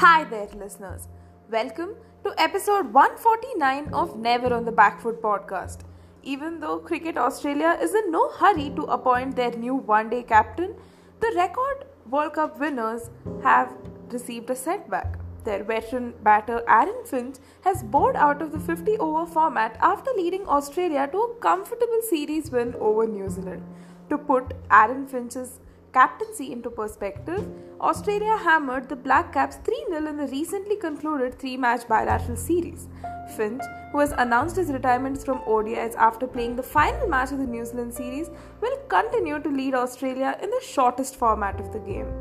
Hi there, listeners. Welcome to episode 149 of Never on the Back Foot podcast. Even though Cricket Australia is in no hurry to appoint their new one day captain, the record World Cup winners have received a setback. Their veteran batter Aaron Finch has bowled out of the 50 over format after leading Australia to a comfortable series win over New Zealand. To put Aaron Finch's captaincy into perspective, Australia hammered the Black Caps 3 0 in the recently concluded three match bilateral series. Finch, who has announced his retirement from ODIs after playing the final match of the New Zealand series, will continue to lead Australia in the shortest format of the game.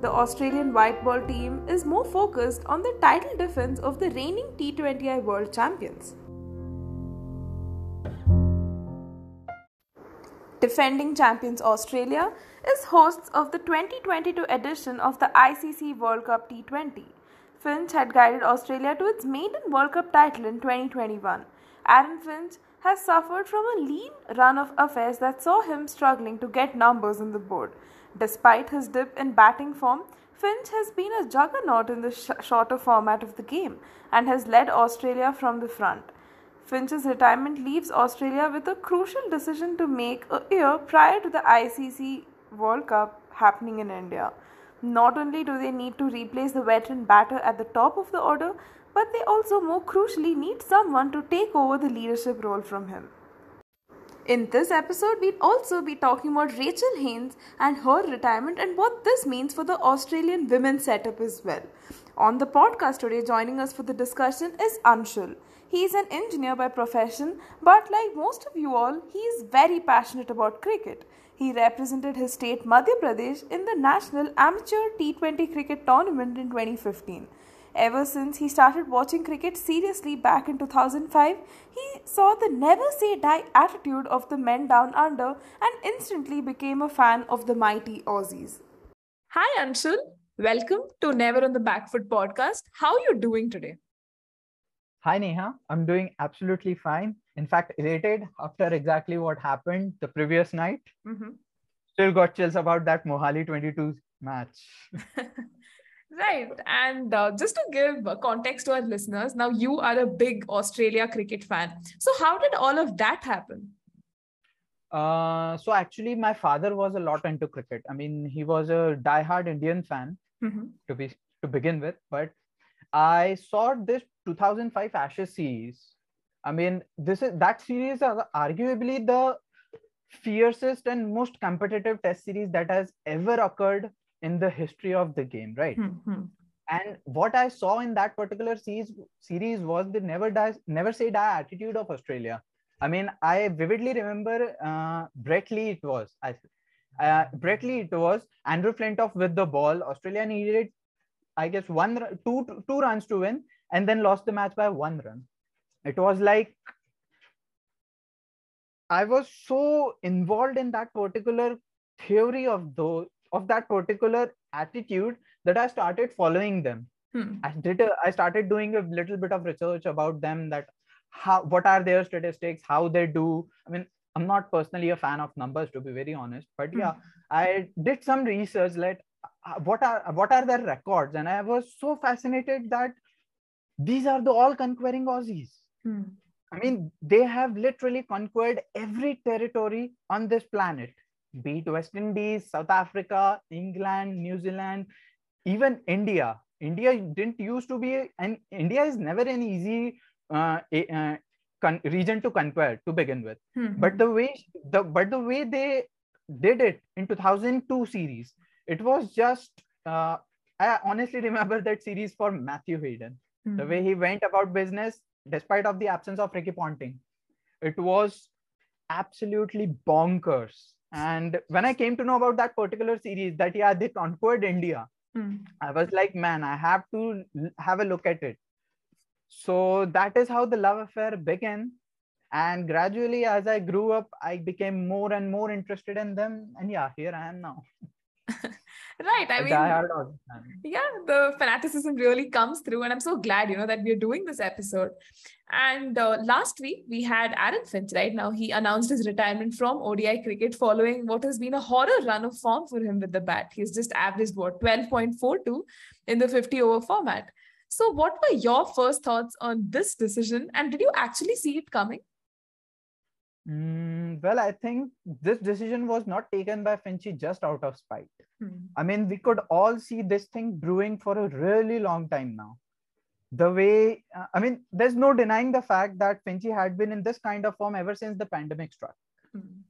The Australian white ball team is more focused on the title defense of the reigning T20I World Champions. Defending champions Australia is hosts of the 2022 edition of the ICC World Cup T20. Finch had guided Australia to its maiden World Cup title in 2021. Aaron Finch has suffered from a lean run of affairs that saw him struggling to get numbers on the board. Despite his dip in batting form, Finch has been a juggernaut in the sh- shorter format of the game and has led Australia from the front. Finch's retirement leaves Australia with a crucial decision to make a year prior to the ICC World Cup happening in India. Not only do they need to replace the veteran batter at the top of the order, but they also more crucially need someone to take over the leadership role from him. In this episode, we'll also be talking about Rachel Haynes and her retirement and what this means for the Australian women's setup as well. On the podcast today, joining us for the discussion is Anshul. He is an engineer by profession, but like most of you all, he is very passionate about cricket. He represented his state Madhya Pradesh in the National Amateur T20 Cricket Tournament in 2015. Ever since he started watching cricket seriously back in 2005, he saw the never say die attitude of the men down under and instantly became a fan of the mighty Aussies. Hi Anshul, welcome to Never on the Back Foot podcast. How are you doing today? Hi, Neha. I'm doing absolutely fine. In fact, elated after exactly what happened the previous night. Mm-hmm. Still got chills about that Mohali 22 match. right. And uh, just to give context to our listeners, now you are a big Australia cricket fan. So, how did all of that happen? Uh, so, actually, my father was a lot into cricket. I mean, he was a die-hard Indian fan mm-hmm. to be to begin with, but I saw this 2005 Ashes series. I mean, this is that series is arguably the fiercest and most competitive test series that has ever occurred in the history of the game, right? Mm-hmm. And what I saw in that particular series series was the never die, never say die attitude of Australia. I mean, I vividly remember uh, Brett Lee. It was I, uh, Brett Lee. It was Andrew Flintoff with the ball. Australia needed I guess one two two runs to win, and then lost the match by one run. It was like I was so involved in that particular theory of those of that particular attitude that I started following them. Hmm. I did. A, I started doing a little bit of research about them. That how what are their statistics, how they do. I mean, I'm not personally a fan of numbers to be very honest, but yeah, hmm. I did some research. Let uh, what are what are their records and i was so fascinated that these are the all conquering aussies hmm. i mean they have literally conquered every territory on this planet be it west indies south africa england new zealand even india india didn't used to be and india is never an easy uh, uh, con- region to conquer to begin with hmm. but the way the but the way they did it in 2002 series it was just uh, i honestly remember that series for matthew hayden mm-hmm. the way he went about business despite of the absence of ricky ponting it was absolutely bonkers. And when i came to know about that particular series that yeah they conquered india mm. i was like man i have to have a look at it. So that is how the love affair began. And gradually as i grew up i became more and more interested in them. And yeah here i am now right. I mean, yeah, the fanaticism really comes through, and I'm so glad, you know, that we're doing this episode. And uh, last week we had Aaron Finch. Right now, he announced his retirement from ODI cricket following what has been a horror run of form for him with the bat. He's just averaged what 12.42 in the 50 over format. So, what were your first thoughts on this decision, and did you actually see it coming? Mm, well, I think this decision was not taken by Finchy just out of spite. Hmm. I mean, we could all see this thing brewing for a really long time now. The way, uh, I mean, there's no denying the fact that Finchy had been in this kind of form ever since the pandemic struck. Hmm.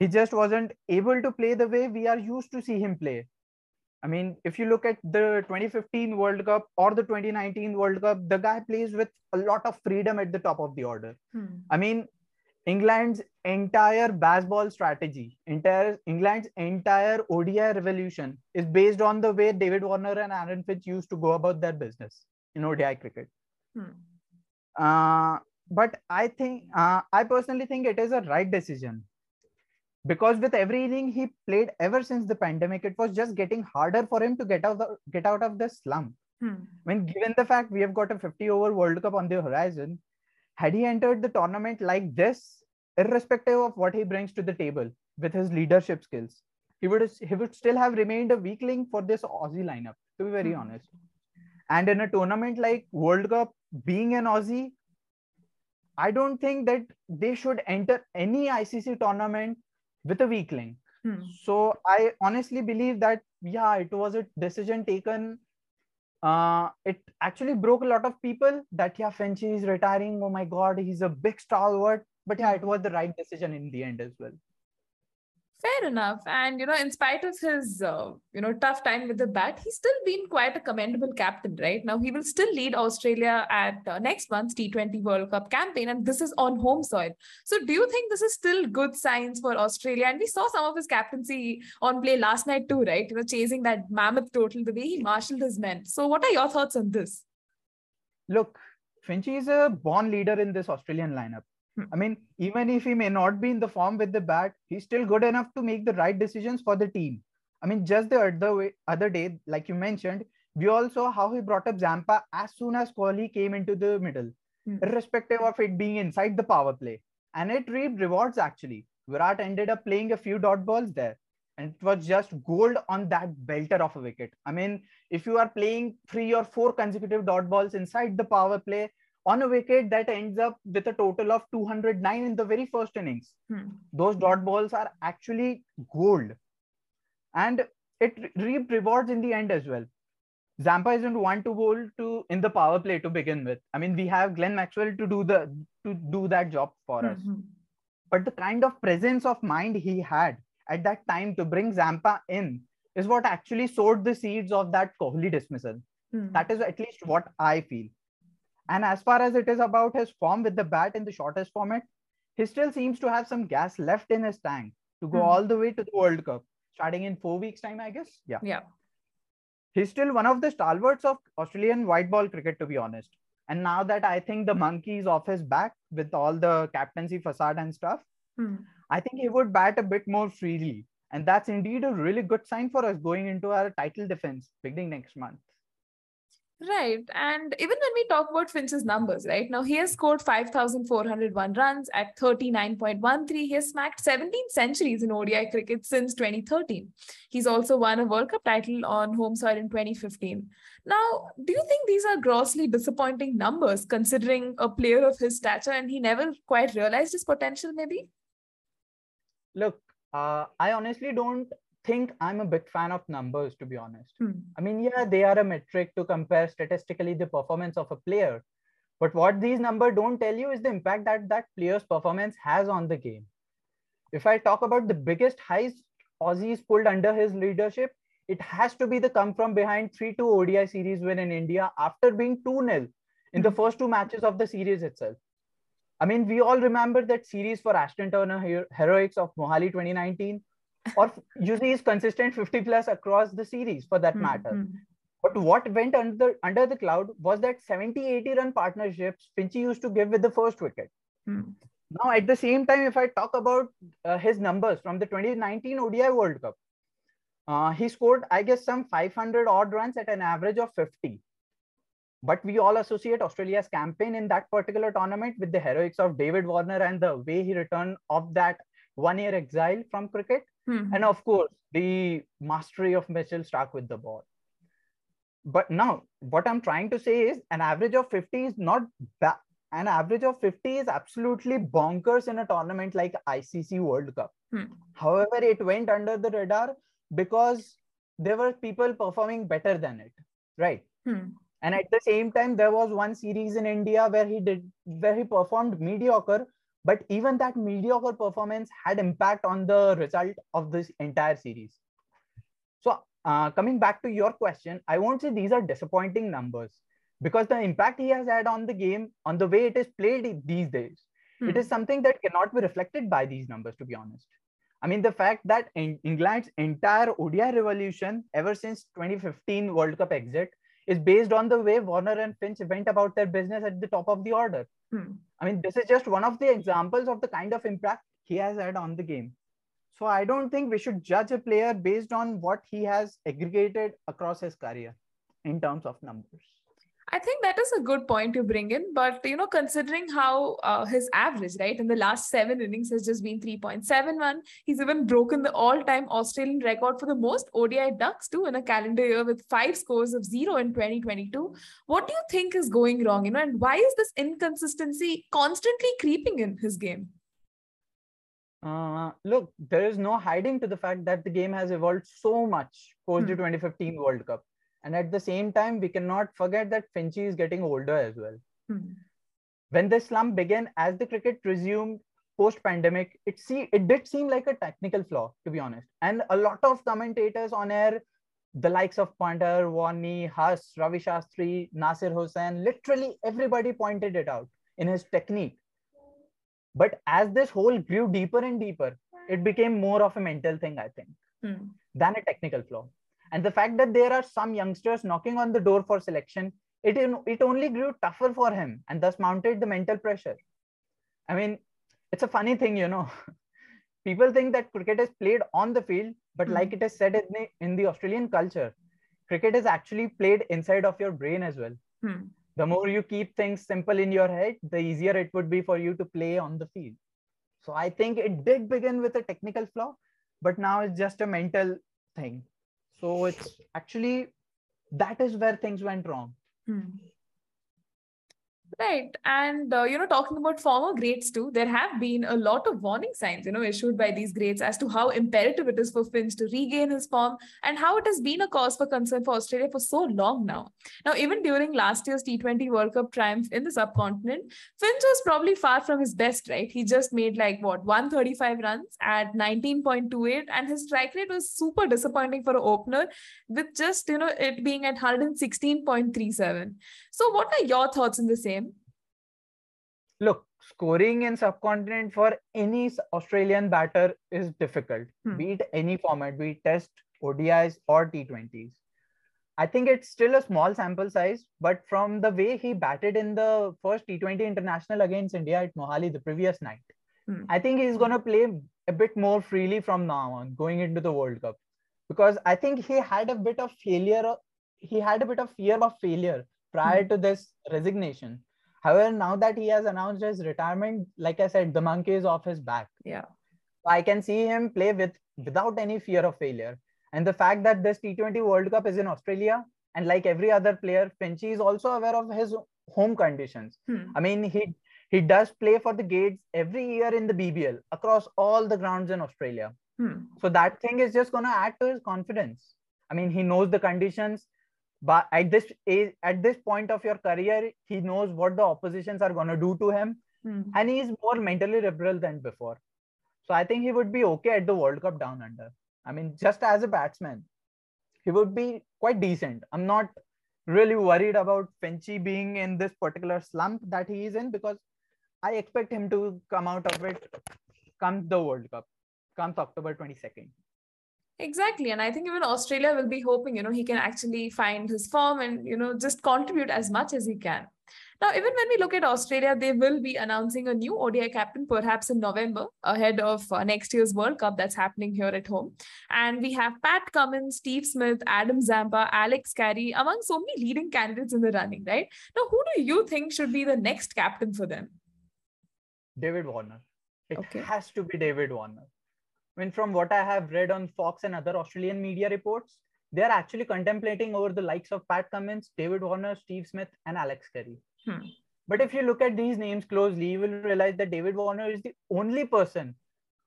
He just wasn't able to play the way we are used to see him play. I mean, if you look at the 2015 World Cup or the 2019 World Cup, the guy plays with a lot of freedom at the top of the order. Hmm. I mean, England's entire Bazball strategy, entire England's entire ODI revolution is based on the way David Warner and Aaron Finch used to go about their business in ODI cricket. Hmm. Uh, but I think, uh, I personally think it is a right decision because with every inning he played ever since the pandemic, it was just getting harder for him to get out of the, get out of the slump. Hmm. When given the fact we have got a 50 over World Cup on the horizon, had he entered the tournament like this, irrespective of what he brings to the table with his leadership skills, he would he would still have remained a weakling for this Aussie lineup. To be very mm-hmm. honest, and in a tournament like World Cup, being an Aussie, I don't think that they should enter any ICC tournament with a weakling. Hmm. So I honestly believe that yeah, it was a decision taken uh, it actually broke a lot of people that yeah, Finchy is retiring. Oh my God, he's a big stalwart. But yeah, it was the right decision in the end as well fair enough. And you know in spite of his uh, you know tough time with the bat he's still been quite a commendable captain right? Now he will still lead australia at uh, next month's t20 world cup campaign and this is on home soil. So do you think this is still good signs for australia? And we saw some of his captaincy on play last night too right? You know chasing that mammoth total the way he marshaled his men. So what are your thoughts on this? Look finchy is a born leader in this australian lineup I mean, even if he may not be in the form with the bat, he's still good enough to make the right decisions for the team. I mean, just the other way, other day, like you mentioned, we all saw how he brought up Zampa as soon as Kohli came into the middle, mm. irrespective of it being inside the power play. And it reaped rewards actually. Virat ended up playing a few dot balls there. And it was just gold on that belter of a wicket. I mean, if you are playing three or four consecutive dot balls inside the power play, on a wicket that ends up with a total of 209 in the very first innings. Hmm. Those dot balls are actually gold. And it reaped rewards in the end as well. Zampa isn't one to bowl to in the power play to begin with. I mean, we have Glenn Maxwell to do the to do that job for mm-hmm. us. But the kind of presence of mind he had at that time to bring Zampa in is what actually sowed the seeds of that Kohli dismissal. Mm-hmm. That is at least what I feel. And as far as it is about his form with the bat in the shortest format, he still seems to have some gas left in his tank to go mm. all the way to the World Cup, starting in four weeks' time, I guess. Yeah. Yeah. He's still one of the stalwarts of Australian white ball cricket, to be honest. And now that I think the monkey's off his back with all the captaincy facade and stuff, mm. I think he would bat a bit more freely. And that's indeed a really good sign for us going into our title defense beginning next month. Right. And even when we talk about Finch's numbers, right now he has scored 5,401 runs at 39.13. He has smacked 17 centuries in ODI cricket since 2013. He's also won a World Cup title on home soil in 2015. Now, do you think these are grossly disappointing numbers considering a player of his stature and he never quite realized his potential, maybe? Look, uh, I honestly don't think I'm a big fan of numbers, to be honest. Hmm. I mean, yeah, they are a metric to compare statistically the performance of a player. But what these numbers don't tell you is the impact that that player's performance has on the game. If I talk about the biggest highs Aussies pulled under his leadership, it has to be the come from behind 3 2 ODI series win in India after being 2 0 in the hmm. first two matches of the series itself. I mean, we all remember that series for Ashton Turner heroics of Mohali 2019 or usually is consistent 50 plus across the series for that mm-hmm. matter. Hmm. But what went under the, under the cloud was that 70 80 run partnerships Finchy used to give with the first wicket. Mm. Now, at the same time, if I talk about uh, his numbers from the 2019 ODI World Cup, Uh, he scored, I guess, some 500 odd runs at an average of 50. But we all associate Australia's campaign in that particular tournament with the heroics of David Warner and the way he returned of that one year exile from cricket. Mm-hmm. And of course, the mastery of Mitchell Starc with the ball. But now, what I'm trying to say is an average of 50 is not bad. An average of 50 is absolutely bonkers in a tournament like ICC World Cup. Hmm. However, it went under the radar because there were people performing better than it, right? Hmm. And at the same time, there was one series in India where he did where he performed mediocre, but even that mediocre performance had impact on the result of this entire series. So uh, coming back to your question, I won't say these are disappointing numbers because the impact he has had on the game, on the way it is played these days, hmm. it is something that cannot be reflected by these numbers, to be honest. I mean, the fact that England's entire ODI revolution ever since 2015 World Cup exit is based on the way Warner and Finch went about their business at the top of the order. Hmm. I mean, this is just one of the examples of the kind of impact he has had on the game. So I don't think we should judge a player based on what he has aggregated across his career in terms of numbers. I think that is a good point to bring in. But, you know, considering how uh, his average, right, in the last seven innings has just been 3.71, he's even broken the all time Australian record for the most ODI ducks, too, in a calendar year with five scores of zero in 2022. What do you think is going wrong, you know, and why is this inconsistency constantly creeping in his game? Uh, look, there is no hiding to the fact that the game has evolved so much post hmm. the 2015 World Cup and at the same time we cannot forget that Finchy is getting older as well mm-hmm. when the slump began as the cricket resumed post pandemic it see it did seem like a technical flaw to be honest and a lot of commentators on air the likes of Punter, Warney, Huss, Ravi Shastri, Nasir Hussain, literally everybody pointed it out in his technique. But as this hole grew deeper and deeper, it became more of a mental thing, I think, hmm. than a technical flaw. And the fact that there are some youngsters knocking on the door for selection, it, it only grew tougher for him and thus mounted the mental pressure. I mean, it's a funny thing, you know. People think that cricket is played on the field, but mm. like it is said in the, in the Australian culture, cricket is actually played inside of your brain as well. Mm. The more you keep things simple in your head, the easier it would be for you to play on the field. So I think it did begin with a technical flaw, but now it's just a mental thing. So it's actually that is where things went wrong. Hmm. Right. And, uh, you know, talking about former greats too, there have been a lot of warning signs, you know, issued by these greats as to how imperative it is for Finch to regain his form and how it has been a cause for concern for Australia for so long now. Now, even during last year's T20 World Cup triumph in the subcontinent, Finch was probably far from his best, right? He just made like what, 135 runs at 19.28, and his strike rate was super disappointing for an opener with just, you know, it being at 116.37. So, what are your thoughts on the same? Look, scoring in subcontinent for any Australian batter is difficult, hmm. be it any format, be it Test, ODIs, or T20s. I think it's still a small sample size, but from the way he batted in the first T20 international against India at Mohali the previous night, hmm. I think he's going to play a bit more freely from now on going into the World Cup because I think he had a bit of failure. He had a bit of fear of failure prior to this resignation. However, now that he has announced his retirement, like I said, the monkey is off his back. Yeah. I can see him play with without any fear of failure. And the fact that this T20 World Cup is in Australia, and like every other player, Finchy is also aware of his home conditions. Hmm. I mean, he he does play for the Gateshead every year in the BBL across all the grounds in Australia. Hmm. So that thing is just going to add to his confidence. I mean, he knows the conditions but at this age at this point of your career he knows what the oppositions are going to do to him mm. and he is more mentally liberal than before so i think he would be okay at the world cup down under i mean just as a batsman he would be quite decent i'm not really worried about Finchy being in this particular slump that he is in because I expect him to come out of it comes the World Cup, comes October 22nd. Exactly. And I think even Australia will be hoping, you know, he can actually find his form and, you know, just contribute as much as he can. Now, even when we look at Australia, they will be announcing a new ODI captain perhaps in November ahead of uh, next year's World Cup that's happening here at home. And we have Pat Cummins, Steve Smith, Adam Zampa, Alex Carey, among so many leading candidates in the running, right? Now, who do you think should be the next captain for them? David Warner. It okay. has to be David Warner. I mean, from what I have read on Fox and other Australian media reports, they are actually contemplating over the likes of Pat Cummins, David Warner, Steve Smith, and Alex Carey. Hmm. But if you look at these names closely, you will realize that David Warner is the only person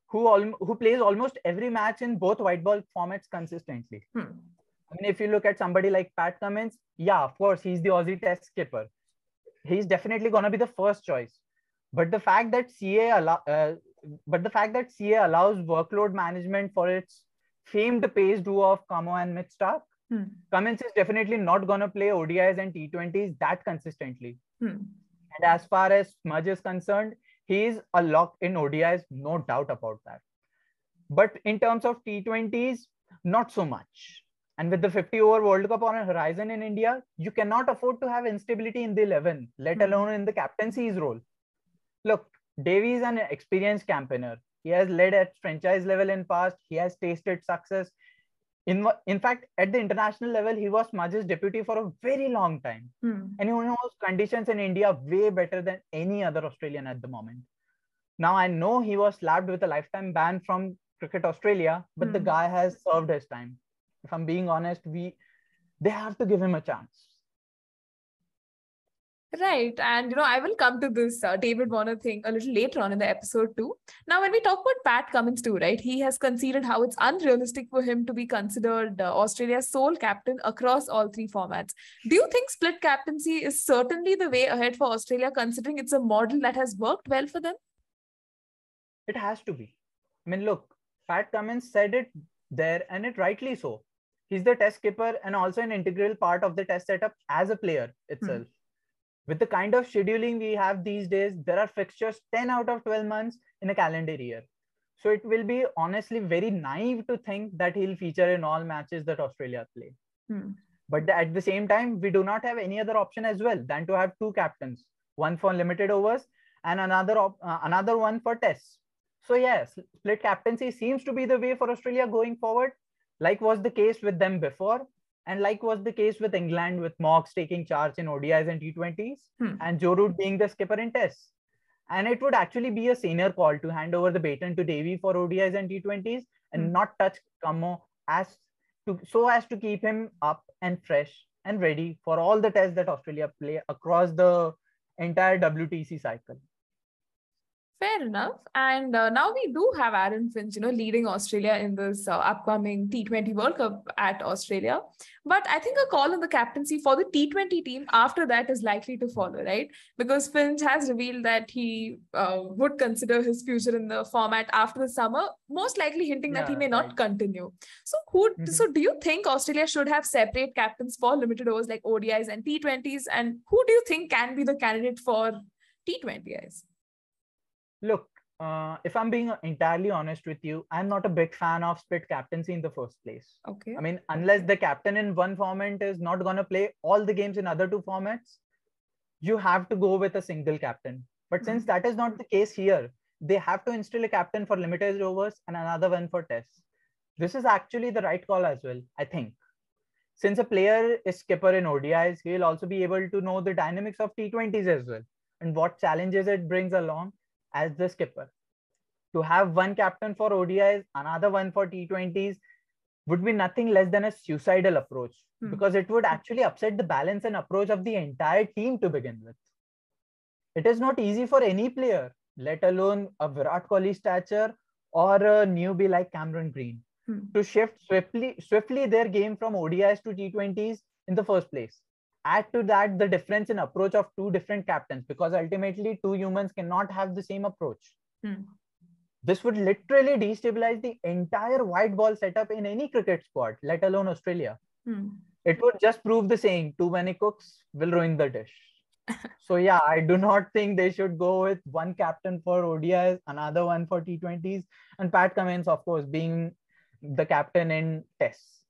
who al- who plays almost every match in both white ball formats consistently. Hmm. I mean, if you look at somebody like Pat Cummins, yeah, of course, he's the Aussie Test skipper. He's definitely gonna be the first choice. But the fact that CA allow, uh, but the fact that CA allows workload management for its famed pace duo of Camo and Mitch hmm. Cummins is definitely not gonna play ODIs and T20s that consistently. Hmm. And as far as Smudge is concerned, he is a lock in ODIs, no doubt about that. But in terms of T20s, not so much. And with the 50 over World Cup on a horizon in India, you cannot afford to have instability in the 11, let hmm. alone in the captaincy's role. Look, Davy is an experienced campaigner. He has led at franchise level in past. He has tasted success in in fact at the international level he was Smudge's deputy for a very long time hmm. and he knows conditions in India way better than any other Australian at the moment now I know he was slapped with a lifetime ban from cricket Australia but hmm. the guy has served his time if I'm being honest we they have to give him a chance Right. And, you know, I will come to this uh, David Warner thing a little later on in the episode too. Now, when we talk about Pat Cummins too, right, he has conceded how it's unrealistic for him to be considered uh, Australia's sole captain across all three formats. Do you think split captaincy is certainly the way ahead for Australia, considering it's a model that has worked well for them? It has to be. I mean, look, Pat Cummins said it there, and it rightly so. He's the test skipper and also an integral part of the test setup as a player itself. Hmm with the kind of scheduling we have these days, there are fixtures 10 out of 12 months in a calendar year. So it will be honestly very naive to think that he'll feature in all matches that Australia play. Hmm. But at the same time, we do not have any other option as well than to have two captains, one for limited overs and another op- uh, another one for tests. So yes, split captaincy seems to be the way for Australia going forward, like was the case with them before. And like was the case with England, with Mox taking charge in ODIs and T20s, hmm. and Joe Root being the skipper in Tests. And it would actually be a senior call to hand over the baton to Davy for ODIs and T20s and hmm. not touch Camo as to so as to keep him up and fresh and ready for all the tests that Australia play across the entire WTC cycle. Fair enough. And uh, now we do have Aaron Finch, you know, leading Australia in this uh, upcoming T20 World Cup at Australia. But I think a call on the captaincy for the T20 team after that is likely to follow, right? Because Finch has revealed that he uh, would consider his future in the format after the summer, most likely hinting yeah, that he may not continue. So, who? Mm-hmm. So, do you think Australia should have separate captains for limited overs like ODIs and T20s? And who do you think can be the candidate for T20s? Look, uh, if I'm being entirely honest with you, I'm not a big fan of split captaincy in the first place. Okay. I mean, unless the captain in one format is not going to play all the games in other two formats, you have to go with a single captain. But mm-hmm. since that is not the case here, they have to instill a captain for limited overs and another one for tests. This is actually the right call as well, I think. Since a player is skipper in ODIs, he'll also be able to know the dynamics of T20s as well and what challenges it brings along as the skipper. To have one captain for ODIs, another one for T20s would be nothing less than a suicidal approach hmm. because it would actually upset the balance and approach of the entire team to begin with. It is not easy for any player, let alone a Virat Kohli stature or a newbie like Cameron Green, hmm. to shift swiftly, swiftly their game from ODIs to T20s in the first place add to that the difference in approach of two different captains because ultimately two humans cannot have the same approach hmm. this would literally destabilize the entire white ball setup in any cricket squad let alone australia hmm. it would just prove the saying too many cooks will ruin the dish so yeah i do not think they should go with one captain for odis another one for t20s and pat cummins of course being the captain in tests.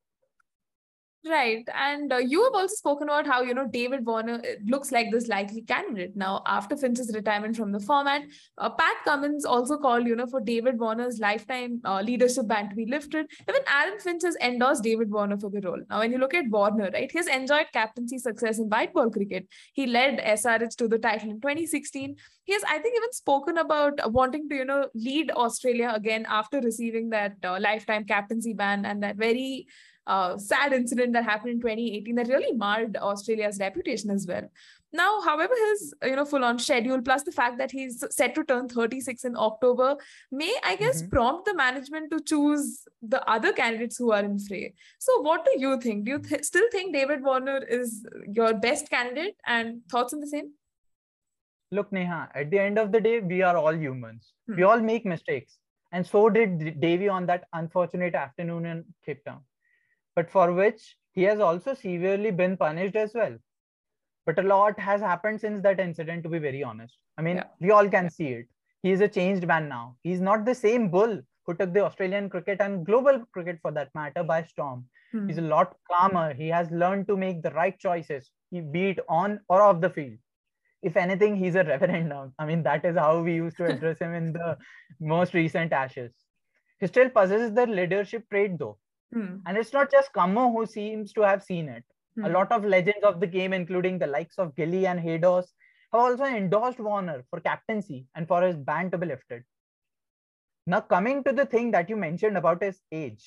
Right. And uh, you have also spoken about how, you know, David Warner uh, looks like this likely candidate. Now, after Finch's retirement from the format, uh, Pat Cummins also called, you know, for David Warner's lifetime uh, leadership ban to be lifted. Even Aaron Finch has endorsed David Warner for the role. Now, when you look at Warner, right, he has enjoyed captaincy success in white ball cricket. He led SRH to the title in 2016. He has, I think, even spoken about wanting to, you know, lead Australia again after receiving that uh, lifetime captaincy ban and that very uh, sad incident that happened in 2018 that really marred Australia's reputation as well. Now, however, his you know full-on schedule plus the fact that he's set to turn 36 in October may, I guess, mm-hmm. prompt the management to choose the other candidates who are in fray. So, what do you think? Do you th- still think David Warner is your best candidate? And thoughts on the same? Look, Neha. At the end of the day, we are all humans. Hmm. We all make mistakes, and so did Davy on that unfortunate afternoon in Cape Town but for which he has also severely been punished as well. But a lot has happened since that incident, to be very honest. I mean, yeah. we all can see it. He is a changed man now. He's not the same bull who took the Australian cricket and global cricket for that matter by storm. Hmm. He's a lot calmer. He has learned to make the right choices, be it on or off the field. If anything, he's a reverend now. I mean, that is how we used to address him in the most recent Ashes. He still possesses the leadership trait, though. Hmm. And it's not just Kamo who seems to have seen it. A hmm. lot of legends of the game, including the likes of Gilly and Haydos, have also endorsed Warner for captaincy and for his ban to be lifted. Now, coming to the thing that you mentioned about his age,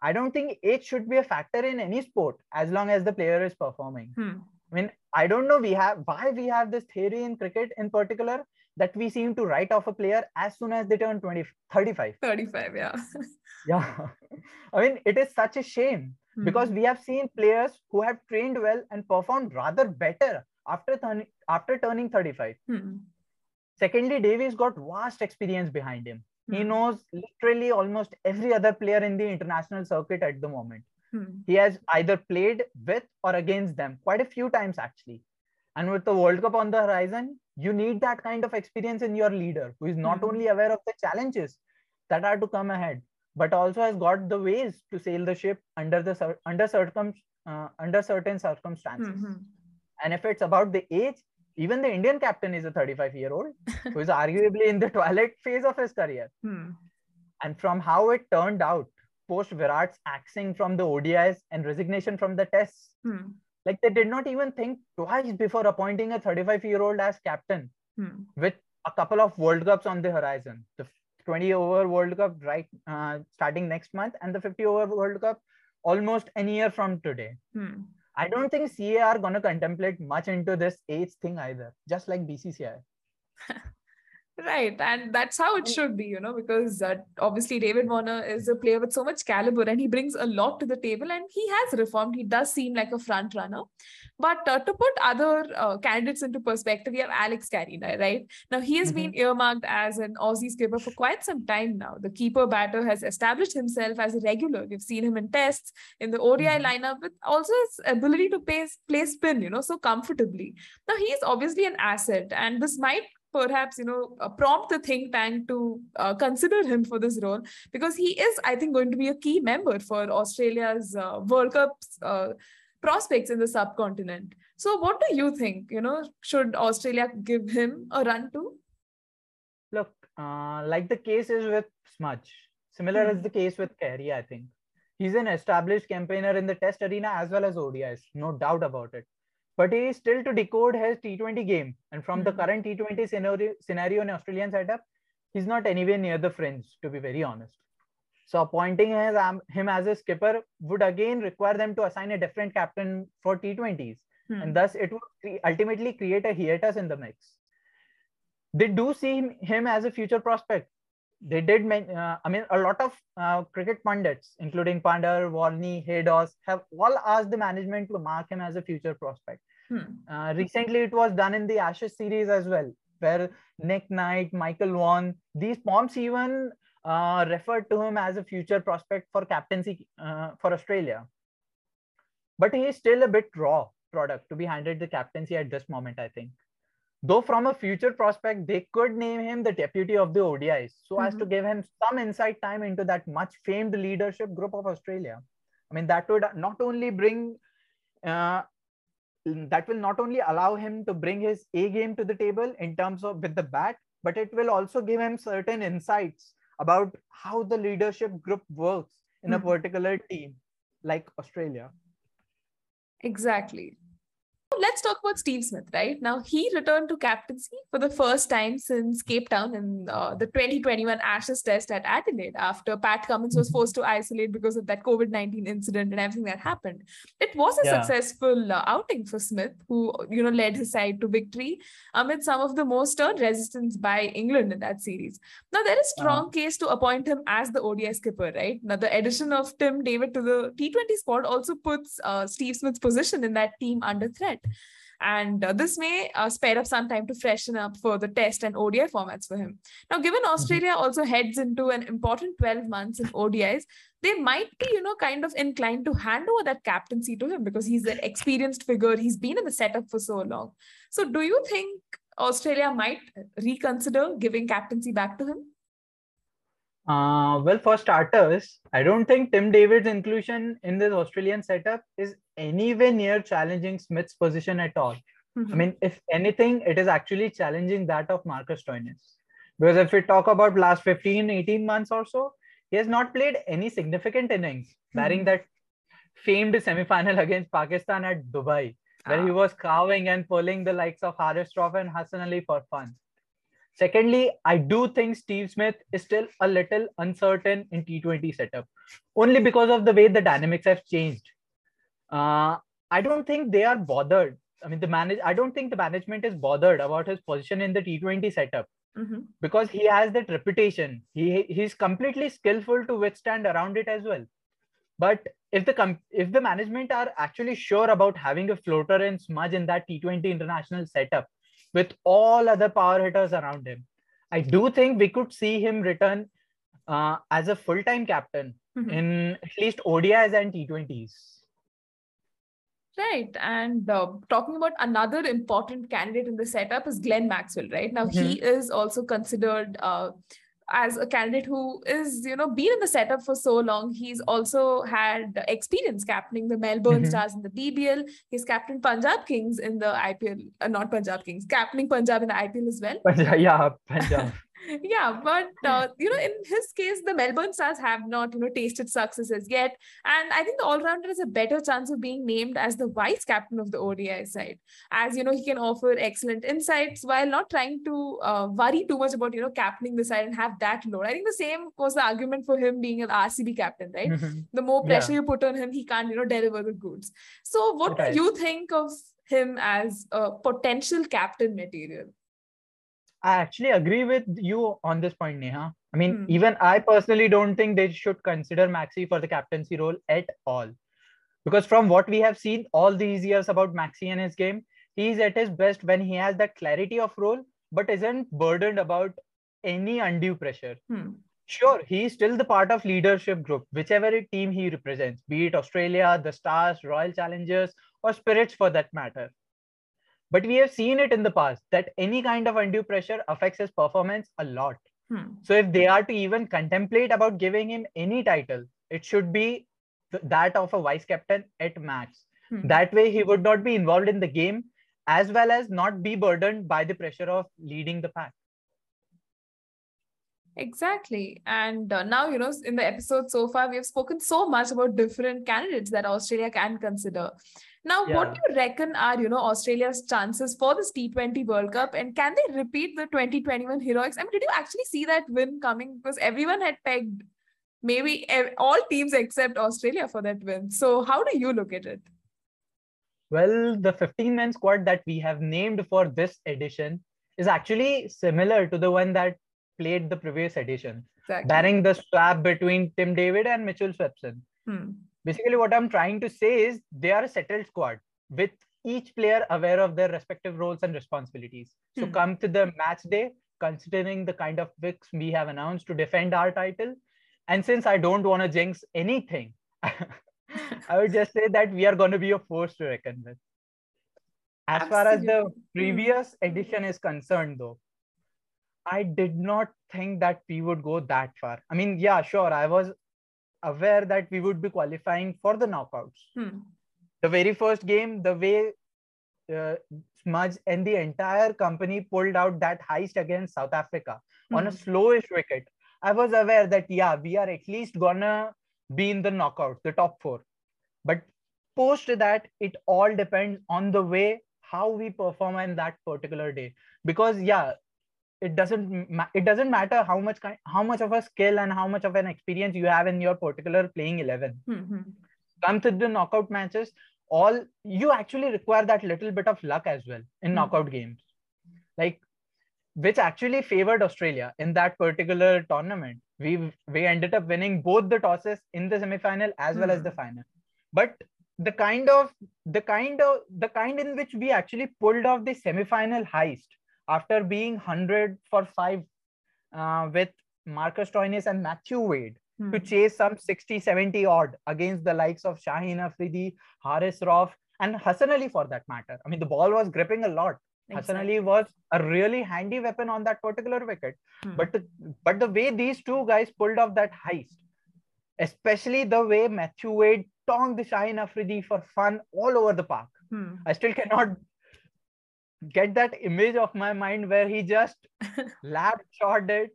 I don't think age should be a factor in any sport as long as the player is performing. Hmm. I mean, I don't know we have why we have this theory in cricket in particular that we seem to write off a player as soon as they turn 20 35 35 yeah yeah i mean it is such a shame mm-hmm. because we have seen players who have trained well and performed rather better after turning after turning 35 mm-hmm. secondly davies got vast experience behind him mm-hmm. he hmm. knows literally almost every other player in the international circuit at the moment hmm. he has either played with or against them quite a few times actually and with the world cup on the horizon you need that kind of experience in your leader who is not mm-hmm. only aware of the challenges that are to come ahead but also has got the ways to sail the ship under the under circum uh, under certain circumstances mm-hmm. and if it's about the age even the indian captain is a 35 year old who is arguably in the twilight phase of his career mm. and from how it turned out post virat's axing from the odis and resignation from the tests mm like they did not even think twice before appointing a 35 year old as captain hmm. with a couple of world cups on the horizon the 20 over world cup right uh, starting next month and the 50 over world cup almost a year from today hmm. i don't think ca are going to contemplate much into this age thing either just like bcci Right. And that's how it should be, you know, because uh, obviously David Warner is a player with so much caliber and he brings a lot to the table and he has reformed. He does seem like a front runner. But uh, to put other uh, candidates into perspective, we have Alex Carey, right? Now, he has mm-hmm. been earmarked as an Aussie skipper for quite some time now. The keeper batter has established himself as a regular. We've seen him in tests, in the ODI mm-hmm. lineup, with also his ability to play, play spin, you know, so comfortably. Now, he's obviously an asset, and this might perhaps you know uh, prompt the think tank to uh, consider him for this role because he is i think going to be a key member for australia's uh, world cup uh, prospects in the subcontinent. So what do you think you know should australia give him a run to? Look uh, like the case is with smudge. Similar mm. is the case with Carey, i think. He's an established campaigner in the test arena as well as odis no doubt about it but he is still to decode his T20 game. And from mm-hmm. the hmm. current T20 scenario, scenario in Australian setup, he's not anywhere near the fringe, to be very honest. So appointing his, um, him as a skipper would again require them to assign a different captain for T20s. Hmm. And thus it would ultimately create a hiatus in the mix. They do see him, him as a future prospect they did uh, i mean a lot of uh, cricket pundits including punter warney haydos have all asked the management to mark him as a future prospect. Hmm. uh, recently it was done in the ashes series as well where nick knight michael vaughan these pomps even uh, referred to him as a future prospect for captaincy uh, for australia. But he is still a bit raw product to be handed the captaincy at this moment i think though from a future prospect, they could name him the deputy of the ODIs so mm-hmm. as to mm-hmm. give him some insight time into that much famed leadership group of Australia. I mean, that would not only bring, uh, that will not only allow him to bring his A game to the table in terms of with the bat, but it will also give him certain insights about how the leadership group works in mm-hmm. a particular team like Australia. Exactly let's talk about Steve Smith, right? Now, he returned to captaincy for the first time since Cape Town in uh, the 2021 Ashes Test at Adelaide after Pat Cummins was forced to isolate because of that COVID 19 incident and everything that happened. It was a yeah. successful uh, outing for Smith, who, you know, led his side to victory amid some of the most stern resistance by England in that series. Now, there is a strong uh-huh. case to appoint him as the ODI skipper, right? Now, the addition of Tim David to the T20 squad also puts uh, Steve Smith's position in that team under threat. And uh, this may uh, spare up some time to freshen up for the test and ODI formats for him. Now, given mm-hmm. Australia also heads into an important 12 months in ODIs, they might be, you know, kind of inclined to hand over that captaincy to him because he's an experienced figure. He's been in the setup for so long. So, do you think Australia might reconsider giving captaincy back to him? Uh, well, for starters, I don't think Tim David's inclusion in this Australian setup is anywhere near challenging Smith's position at all. Mm-hmm. I mean, if anything, it is actually challenging that of Marcus Stoinis. Because if we talk about last 15, 18 months or so, he has not played any significant innings, mm-hmm. barring that famed semi-final against Pakistan at Dubai, where ah. he was carving and pulling the likes of Haris Rauf and Hassan Ali for fun. Secondly, I do think Steve Smith is still a little uncertain in T20 setup, only because of the way the dynamics have changed. Uh, I don't think they are bothered. I mean, the manage. I don't think the management is bothered about his position in the T20 setup mm-hmm. because he has that reputation. He he's completely skillful to withstand around it as well. But if the com- if the management are actually sure about having a floater and smudge in that T20 international setup, with all other power hitters around him. I do think we could see him return uh, as a full time captain mm-hmm. in at least ODIs and T20s. Right. And uh, talking about another important candidate in the setup is Glenn Maxwell, right? Now, mm-hmm. he is also considered uh, as a candidate who is you know been in the setup for so long he's also had experience captaining the melbourne mm-hmm. stars in the bbl he's captained punjab kings in the ipl uh, not punjab kings captaining punjab in the ipl as well. Yeah punjab yeah but uh, you know in his case the melbourne stars have not you know tasted successes yet. And i think the all-rounder has a better chance of being named as the vice captain of the odi side. As you know he can offer excellent insights while not trying to uh, worry too much about you know captaining the side and have that load. I think the same was the argument for him being an rcb captain right? Mm-hmm. the more pressure yeah. you put on him he can't you know deliver the goods. So what do you think of him as a potential captain material I actually agree with you on this point, Neha. I mean, hmm. even I personally don't think they should consider Maxi for the captaincy role at all. Because from what we have seen all these years about Maxi and his game, he's at his best when he has that clarity of role, but isn't burdened about any undue pressure. Hmm. Sure, he's still the part of leadership group, whichever team he represents, be it Australia, the Stars, Royal Challengers, or Spirits for that matter. But we have seen it in the past that any kind of undue pressure affects his performance a lot. Hmm. So if they are to even contemplate about giving him any title, it should be that of a vice captain at max. Hmm. That way, he would not be involved in the game as well as not be burdened by the pressure of leading the pack. Exactly. And uh, now, you know, in the episode so far, we have spoken so much about different candidates that Australia can consider. Now, yeah. what do you reckon are, you know, Australia's chances for this T20 World Cup? And can they repeat the 2021 heroics? I mean, did you actually see that win coming? Because everyone had pegged maybe all teams except Australia for that win. So, how do you look at it? Well, the 15 man squad that we have named for this edition is actually similar to the one that played the previous edition, exactly. barring the swap between Tim David and Mitchell Swepson. Hmm. Basically, what I'm trying to say is they are a settled squad with each player aware of their respective roles and responsibilities. So, hmm. come to the match day, considering the kind of picks we have announced to defend our title. And since I don't want to jinx anything, I would just say that we are going to be a force to reckon with. as Absolutely. far as the previous edition is concerned though i did not think that we would go that far i mean yeah sure i was aware that we would be qualifying for the knockouts hmm. the very first game the way uh, smudge and the entire company pulled out that heist against south africa hmm. on a slowish wicket i was aware that yeah we are at least gonna be in the knockout the top four but post that it all depends on the way how we perform in that particular day because yeah it doesn't it doesn't matter how much kind, how much of a skill and how much of an experience you have in your particular playing 11 mm-hmm. come to the knockout matches all you actually require that little bit of luck as well in mm-hmm. knockout games like which actually favored australia in that particular tournament we we ended up winning both the tosses in the semi-final as mm-hmm. well as the hmm. final but the kind of the kind of the kind in which we actually pulled off the semi-final heist after being 100 for 5 uh, with Marcus Stoinis and Matthew Wade hmm. to chase some 60 70 odd against the likes of Shaheen Afridi, Haris Rauf and Hassan Ali for that matter. I mean the ball was gripping a lot. Exactly. Hassan Ali was a really handy weapon on that particular wicket. Hmm. But the, but the way these two guys pulled off that heist, especially the way Matthew Wade tonged the Shaheen Afridi for fun all over the park. Hmm. I still cannot get that image of my mind where he just lap shot it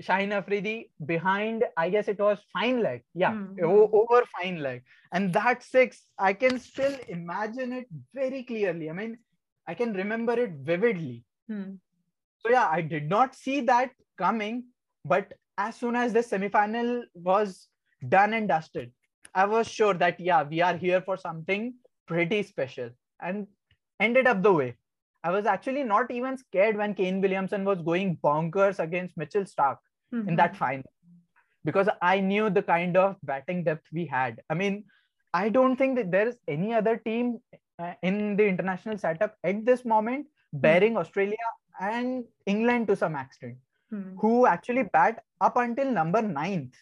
Shaheen Afridi behind, I guess it was fine leg. Yeah, mm-hmm. over fine leg. And that six, I can still imagine it very clearly. I mean, I can remember it vividly. Mm. So, yeah, I did not see that coming. But as soon as the semifinal was done and dusted, I was sure that yeah, we are here for something pretty special, and ended up the way. I was actually not even scared when Kane Williamson was going bonkers against Mitchell Starc mm-hmm. in that final because I knew the kind of batting depth we had. I mean, I don't think that there is any other team uh, in the international setup at this moment, bearing mm-hmm. Australia and England to some extent, mm-hmm. who actually bat up until number ninth.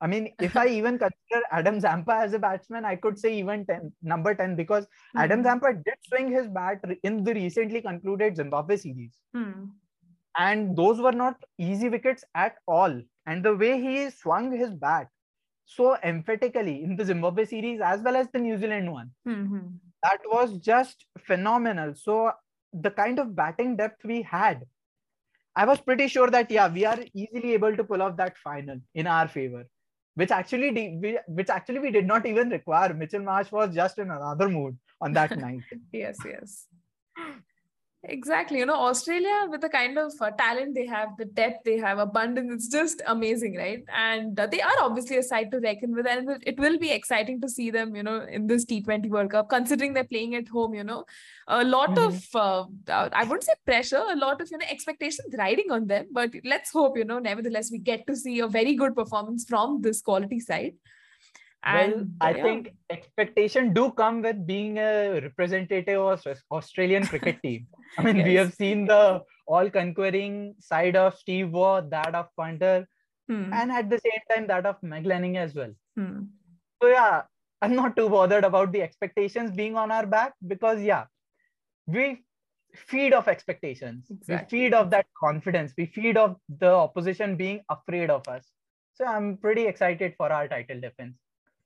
I mean, if I even consider Adam Zampa as a batsman, I could say even 10, number 10 because mm-hmm. Adam Zampa did swing his bat in the recently concluded Zimbabwe series. Mm-hmm. And those were not easy wickets at all. And the way he swung his bat so emphatically in the Zimbabwe series as well as the New Zealand one, mm-hmm. that was just phenomenal. So, the kind of batting depth we had, I was pretty sure that, yeah, we are easily able to pull off that final in our favor which actually we, which actually we did not even require. Mitchell Marsh was just in another mood on that night. yes, yes. Exactly. You know, Australia, with the kind of uh, talent they have, the depth they have, abundance, it's just amazing, right? And uh, they are obviously a side to reckon with. And it will be exciting to see them, you know, in this T20 World Cup, considering they're playing at home, you know. A lot mm-hmm. of, uh, I wouldn't say pressure, a lot of, you know, expectations riding on them. But let's hope, you know, nevertheless, we get to see a very good performance from this quality side. And, well, I yeah. think expectation do come with being a representative of Australian cricket team. I mean, yes. we have seen the all-conquering side of Steve Waugh, that of Punter, hmm. and at the same time that of Meg Lanning as well. Hmm. So yeah, I'm not too bothered about the expectations being on our back because yeah, we feed off expectations. Exactly. We feed off that confidence. We feed off the opposition being afraid of us. So I'm pretty excited for our title defense.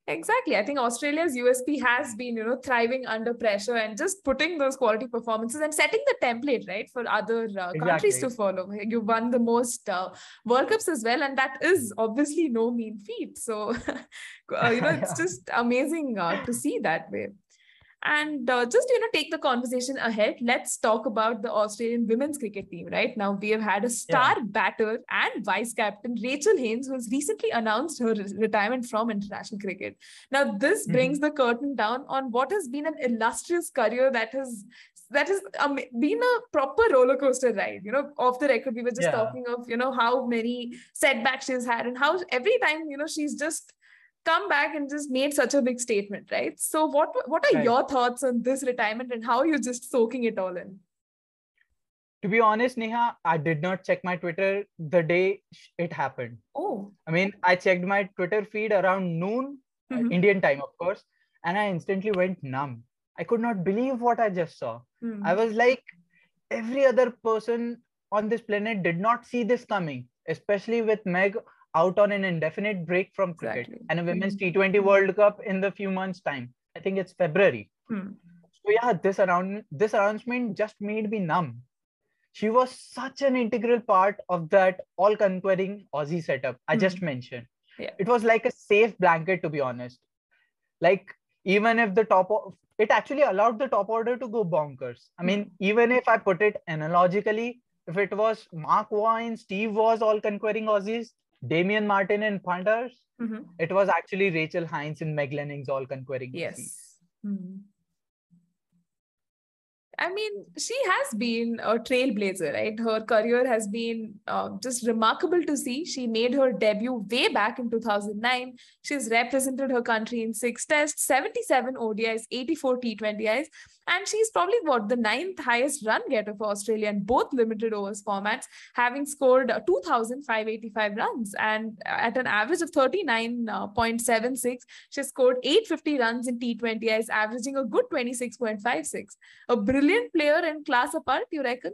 Exactly. I think Australia's USP has been, you know, thriving under pressure and just putting those quality performances and setting the template, right, for other uh, countries to follow. You won the most uh, World Cups as well, and that is obviously no mean feat. So, uh, you know, it's just amazing uh, to see that way. And uh, just you know, take the conversation ahead. Let's talk about the Australian women's cricket team. Right now, we have had a star yeah. batter and vice captain Rachel Haynes, who has recently announced her retirement from international cricket. Now, this mm-hmm. brings the curtain down on what has been an illustrious career that has that has um, been a proper roller coaster ride. You know, off the record, we were just yeah. talking of you know how many setbacks she's had and how every time you know she's just come back and just made such a big statement, right? So what what are right. your thoughts on this retirement and how are you just soaking it all in? To be honest, Neha, I did not check my Twitter the day it happened. Oh. I mean, I checked my Twitter feed around noon, uh, mm-hmm. Indian time, of course, and I instantly went numb. I could not believe what I just saw. Hmm. I was like, every other person on this planet did not see this coming, especially with Meg out on an indefinite break from cricket Exactly. and a women's Hmm. T20 World Cup in the few months' time. I think it's February. Hmm. So yeah, this around this announcement just made me numb. She was such an integral part of that all-conquering Aussie setup I just Hmm. mentioned. Yeah. It was like a safe blanket, to be honest. Like even if the top of it actually allowed the top order to go bonkers. I mean, Hmm. even if I put it analogically, if it was Mark Waugh, Steve Waugh's all conquering Aussies, Damien Martyn and Punter's, Mhm. it was actually Rachel Haynes and Meg Lanning's all conquering. Yes. Hmm. I mean, she has been a trailblazer, right? Her career has been uh, just remarkable to see. She made her debut way back in 2009. She's represented her country in six tests, 77 ODIs, 84 T20Is, and she's probably what the ninth highest run getter for Australia in both limited overs formats, having scored uh, 2,585 runs and at an average of 39.76. She scored 850 runs in T20Is, averaging a good 26.56. A brilliant player and class apart, you reckon?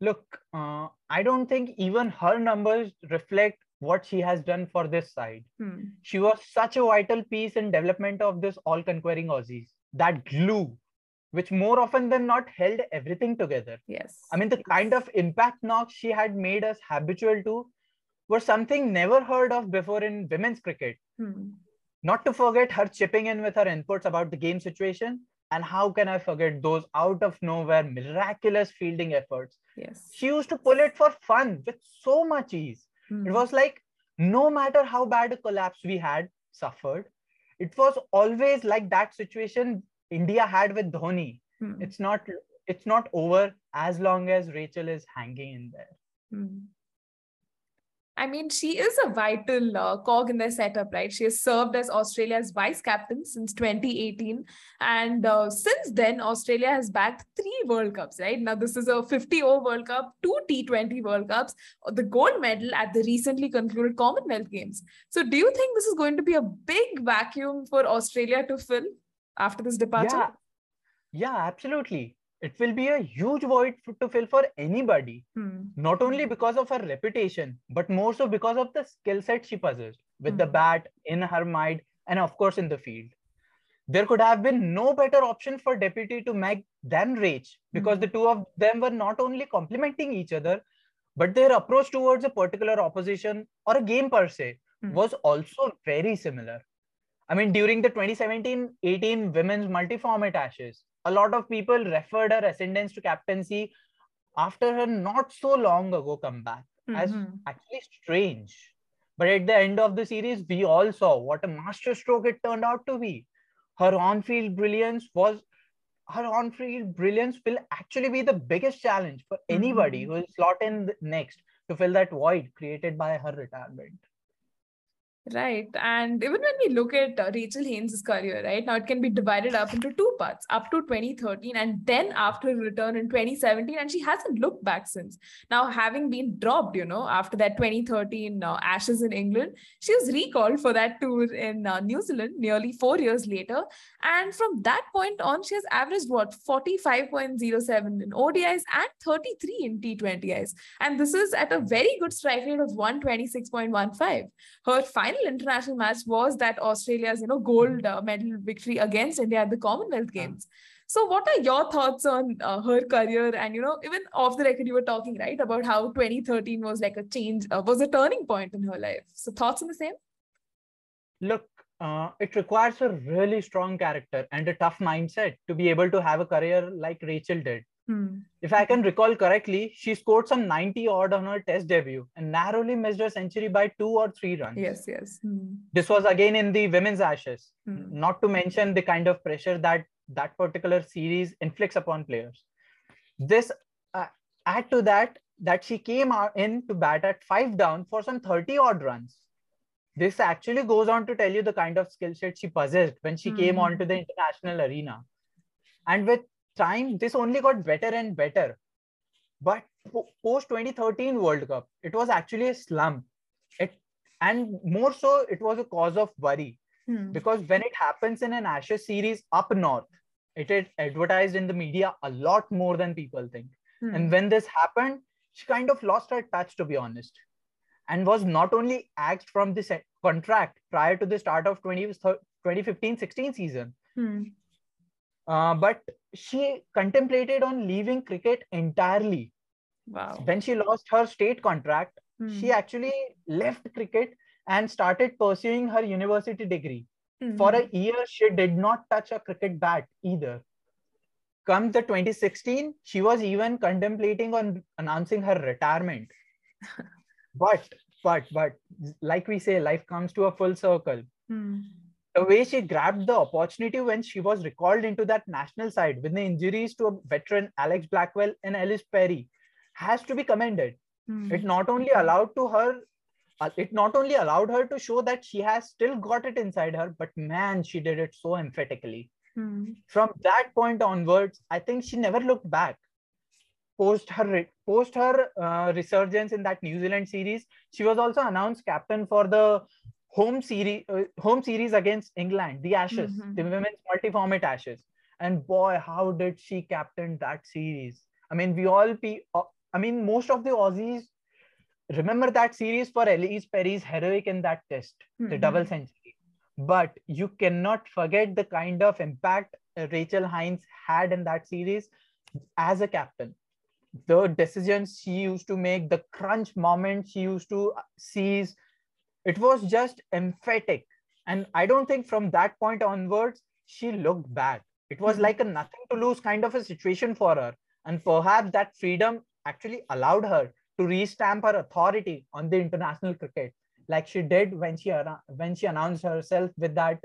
Look, uh, I don't think even her numbers reflect what she has done for this side. Hmm. She was such a vital piece in development of this all conquering Aussies. That glue, which more often than not held everything together. Yes. I mean, the kind of impact knocks she had made us habitual to were something never heard of before in women's cricket. Hmm. Not to forget her chipping in with her inputs about the game situation. And how can I forget those out of nowhere miraculous fielding efforts? Yes. She used to pull it for fun with so much ease. Hmm. It was like no matter how bad a collapse we had suffered, it was always like that situation India had with Dhoni. Hmm. It's not it's not over as long as Rachel is hanging in there. Hmm. I mean, she is a vital uh, cog in their setup, right? She has served as Australia's vice captain since 2018. And uh, since then, Australia has bagged three World Cups, right? Now, this is a 50 over World Cup, two T20 World Cups, the gold medal at the recently concluded Commonwealth Games. So, do you think this is going to be a big vacuum for Australia to fill after this departure? Yeah, yeah, absolutely. It will be a huge void to fill for anybody. Hmm. not only because of her reputation, but more so because of the skill set she possessed with the Mhm. bat, in her mind, and of course in the field. There could have been no better option for deputy to Meg than Rach because Mhm. the two of them were not only complementing each other, but their approach towards a particular opposition or a game per se Mhm. was also very similar. I mean, during the 2017 18 women's multi format Ashes, a lot of people referred her ascendance to captaincy after her not so long ago comeback as Mhm. actually strange. But at the end of the series, we all saw what a masterstroke it turned out to be. Her on-field brilliance was her on-field brilliance will actually be the biggest challenge for anybody Mhm. who will slot in next to fill that void created by her retirement. Right. And even when we look at uh, Rachel Haynes' career, right, now it can be divided up into two parts up to 2013 and then after her return in 2017. And she hasn't looked back since. Now, having been dropped, you know, after that 2013 uh, Ashes in England, she was recalled for that tour in uh, New Zealand nearly four years later. And from that point on, she has averaged what 45.07 in ODIs and 33 in T20Is. And this is at a very good strike rate of 126.15 her final international match was that Australia's you know gold uh, medal victory against India at the Commonwealth Games. So, what are your thoughts on uh, her career? And you know, even off the record, you were talking right about how 2013 was like a change, uh, was a turning point in her life. So, thoughts on the same? Look, uh, it requires a really strong character and a tough mindset to be able to have a career like Rachel did. Hmm. If I can recall correctly, she scored some 90 odd on her test debut and narrowly missed her century by two or three runs. Yes, yes. Hmm. This was again in the women's ashes, Hmm. not to mention the kind of pressure that that particular series inflicts upon players. This uh, add to that that she came in to bat at five down for some 30 odd runs. This actually goes on to tell you the kind of skill set she possessed when she came Mhm. onto the international arena. And with time, this only got better and better. But post 2013 World Cup, it was actually a slump. It and more so, it was a cause of worry Hmm. Because when it happens in an Ashes series up north, it is advertised in the media a lot more than people think. Hmm. And when this happened, she kind of lost her touch, to be honest, and was not only axed from this contract prior to the start of 2015 16 season, hmm. Uh, but she contemplated on leaving cricket entirely. Wow. When she lost her state contract, hmm. she actually left cricket and started pursuing her university degree. Mm-hmm. For a year, she did not touch a cricket bat either. Come the 2016, she was even contemplating on announcing her retirement. but, but, but, like we say, life comes to a full circle. Mm. The way she grabbed the opportunity when she was recalled into that national side with the injuries to a veteran Alex Blackwell and Ellyse Perry has to be commended. Mm. It not only allowed to her uh, it not only allowed her to show that she has still got it inside her, but man, she did it so emphatically. Hmm. From that point onwards, I think she never looked back. Post her post her uh, resurgence in that New Zealand series, she was also announced captain for the home series uh, home series against England, the Ashes, mm-hmm. the women's multi-format Ashes. And boy, how did she captain that series? I mean, we all. Uh, I mean, most of the Aussies remember that series for Ellyse Perry's heroic in that test, mm-hmm. the double century. But you cannot forget the kind of impact Rachel Haynes had in that series as a captain. The decisions she used to make, the crunch moment she used to uh, seize, it was just emphatic. And I don't think from that point onwards, she looked back. It was mm-hmm. like a nothing to lose kind of a situation for her. And perhaps that freedom actually allowed her to restamp her authority on the international cricket, like she did when she when she announced herself with that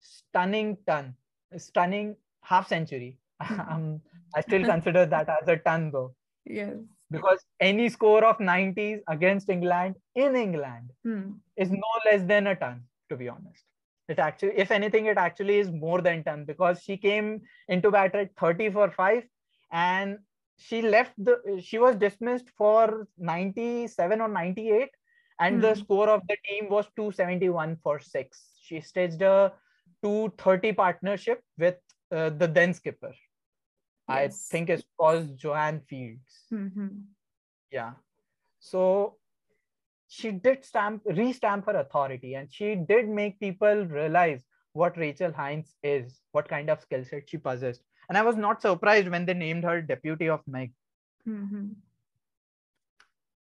stunning ton, stunning half century. um, I still consider that as a ton though. Yes. Because any score of 90s against England in England hmm. is no less than a ton, to be honest. It actually, if anything, it actually is more than 10 because she came into bat at 30 for 5 and she left the she was dismissed for 97 or 98 and mm-hmm. the hmm. score of the team was 271 for 6 she staged a 230 partnership with uh, the then skipper yes. i think it was jodie fields mm-hmm. yeah so she did stamp restamp her authority and she did make people realize what rachel haynes is what kind of skill set she possessed and I was not surprised when they named her deputy of Meg. Mm-hmm.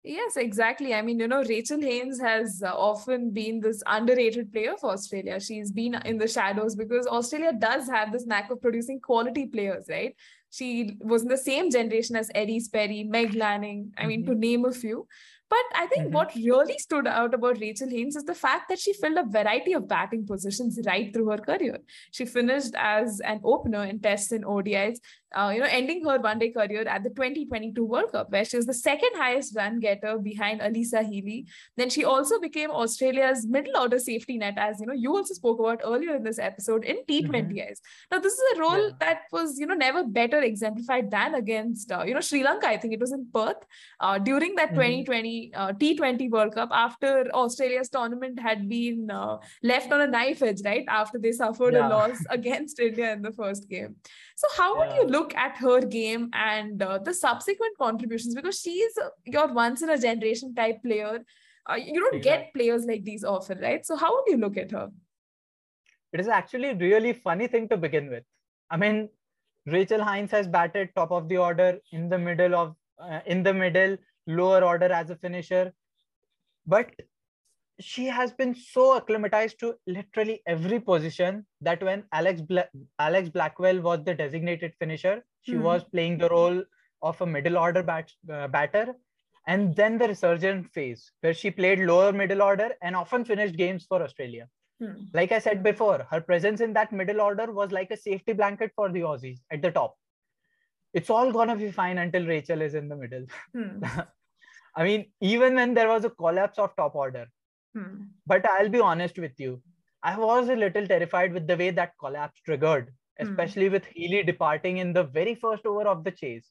Yes, exactly. I mean, you know, Rachel Haynes has uh, often been this underrated player for Australia. She's been in the shadows because Australia does have this knack of producing quality players, right? She was in the same generation as Ellyse Perry, Meg Lanning, I mean, mm-hmm. to name a few. But I think mm-hmm. what really stood out about Rachel Haynes is the fact that she filled a variety of batting positions right through her career. She finished as an opener in tests and ODIs, uh, you know, ending her one-day career at the 2022 World Cup, where she was the second highest run getter behind Alyssa Healy. Then she also became Australia's middle order safety net, as you know, you also spoke about earlier in this episode in T20s. Mm-hmm. Now, this is a role yeah. that was, you know, never better exemplified than against, uh, you know, Sri Lanka. I think it was in Perth uh, during that mm-hmm. 2020 uh, T20 World Cup after Australia's tournament had been uh, left on a knife edge, right? After they suffered yeah. a loss against India in the first game. So, how yeah. would you look? Look at her game and uh, the subsequent contributions because she's your once in a generation type player. Uh, you don't get players like these often, right? So how would you look at her? It is actually really funny thing to begin with. I mean, Rachel Haynes has batted top of the order in the middle of uh, in the middle lower order as a finisher, but she has been so acclimatized to literally every position that when Alex Bla- Alex Blackwell was the designated finisher, she mm. was playing the role of a middle order bat- uh, batter, and then the resurgent phase where she played lower middle order and often finished games for Australia. Mm. Like I said before, her presence in that middle order was like a safety blanket for the Aussies at the top. It's all gonna be fine until Rachel is in the middle. Mm. I mean, even when there was a collapse of top order, Hmm. But I'll be honest with you. I was a little terrified with the way that collapse triggered, hmm. especially hmm. with Healy departing in the very first over of the chase.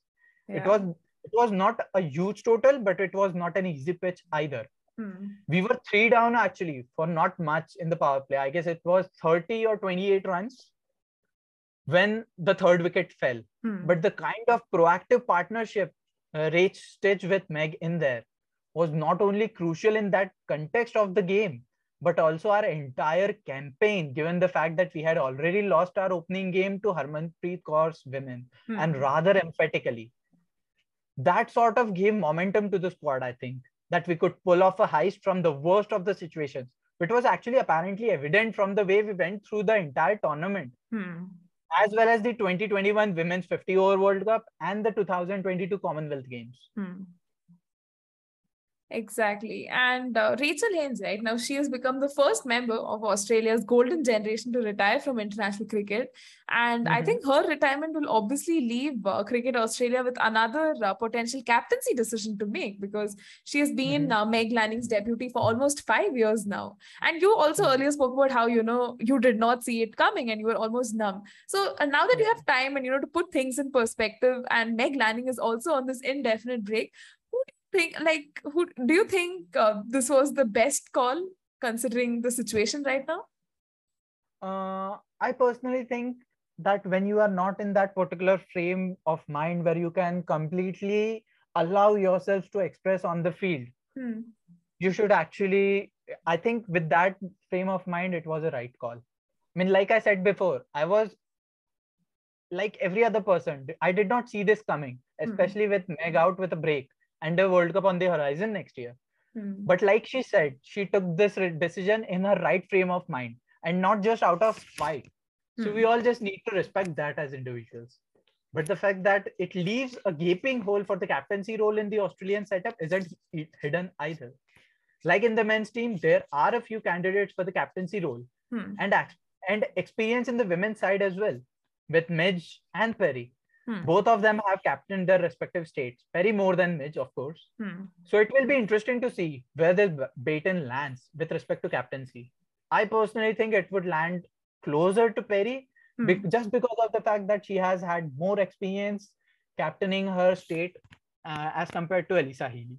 Yeah. It was it was not a huge total, but it was not an easy pitch either. Hmm. We were three down actually for not much in the power play. I guess it was 30 or 28 runs when the third wicket fell. Hmm. But the kind of proactive partnership uh, Rach stitched with Meg in there was not only crucial in that context of the game, but also our entire campaign, given the fact that we had already lost our opening game to Harmanpreet Kaur's women, Hmm. and rather emphatically. That sort of gave momentum to the squad, I think, that we could pull off a heist from the worst of the situations. It was actually apparently evident from the way we went through the entire tournament, Hmm. as well as the 2021 Women's 50 Over World Cup and the 2022 Commonwealth Games. Hmm. Exactly. And uh, Rachel Haynes, right now, she has become the first member of Australia's golden generation to retire from international cricket. And I Mhm. think her retirement will obviously leave uh, Cricket Australia with another uh, potential captaincy decision to make because she has been Mhm. uh, Meg Lanning's deputy for almost five years now. And you also Mhm. earlier spoke about how, you know, you did not see it coming and you were almost numb. So uh, now that you have time and, you know, to put things in perspective, and Meg Lanning is also on this indefinite break, who do you think, like, who do you think uh, this was the best call considering the situation right now? Uh, I personally think that when you are not in that particular frame of mind where you can completely allow yourself to express on the field, Hmm. you should actually, I think with that frame of mind, it was a right call. I mean, like I said before, I was like every other person. I did not see this coming, especially with Meg out with a break and a World Cup on the horizon next year. Hmm. But like she said, she took this decision in her right frame of mind and not just out of spite. So Hmm. we all just need to respect that as individuals. But the fact that it leaves a gaping hole for the captaincy role in the Australian setup isn't hidden either. Like in the men's team, there are a few candidates for the captaincy role Hmm. and and experience in the women's side as well, with Midge and Perry. Hmm. Both of them have captained their respective states. Perry more than Midge, of course. Hmm. So it will be interesting to see where this baton lands with respect to captaincy. I personally think it would land closer to Perry Hmm. be- just because of the fact that she has had more experience captaining her state uh, as compared to Alyssa Healy.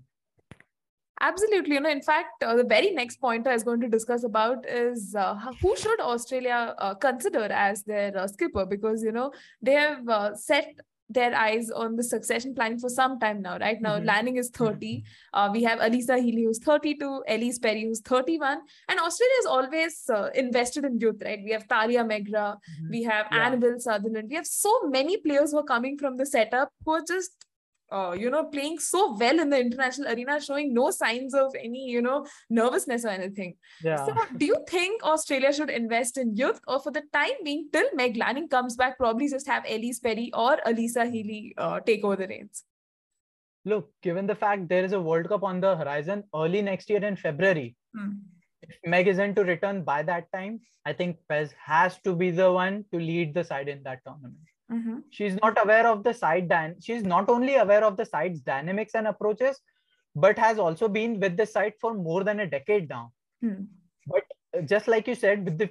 Absolutely. You know, in fact, uh, the very next point I was going to discuss about is uh, who should Australia uh, consider as their uh, skipper because, you know, they have uh, set their eyes on the succession planning for some time now, right? Now, Mhm. Lanning is 30. Uh, we have Alyssa Healy, who's 32, Ellyse Perry, who's 31. And Australia has always uh, invested in youth, right? We have Tahlia McGrath, we have Yeah. Annabelle Sutherland. We have so many players who are coming from the setup who are just, uh, you know, playing so well in the international arena, showing no signs of any, you know, nervousness or anything. Yeah. So, do you think Australia should invest in youth, or for the time being, till Meg Lanning comes back, probably just have Ellyse Perry or Alyssa Healy uh, take over the reins? Look, given the fact there is a World Cup on the horizon early next year in February, Hmm. if Meg isn't to return by that time, I think Pez has to be the one to lead the side in that tournament. Mhm. she's not aware of the side dan- she's not only aware of the site's dynamics and approaches but has also been with the site for more than a decade now Hmm. but uh, just like you said with the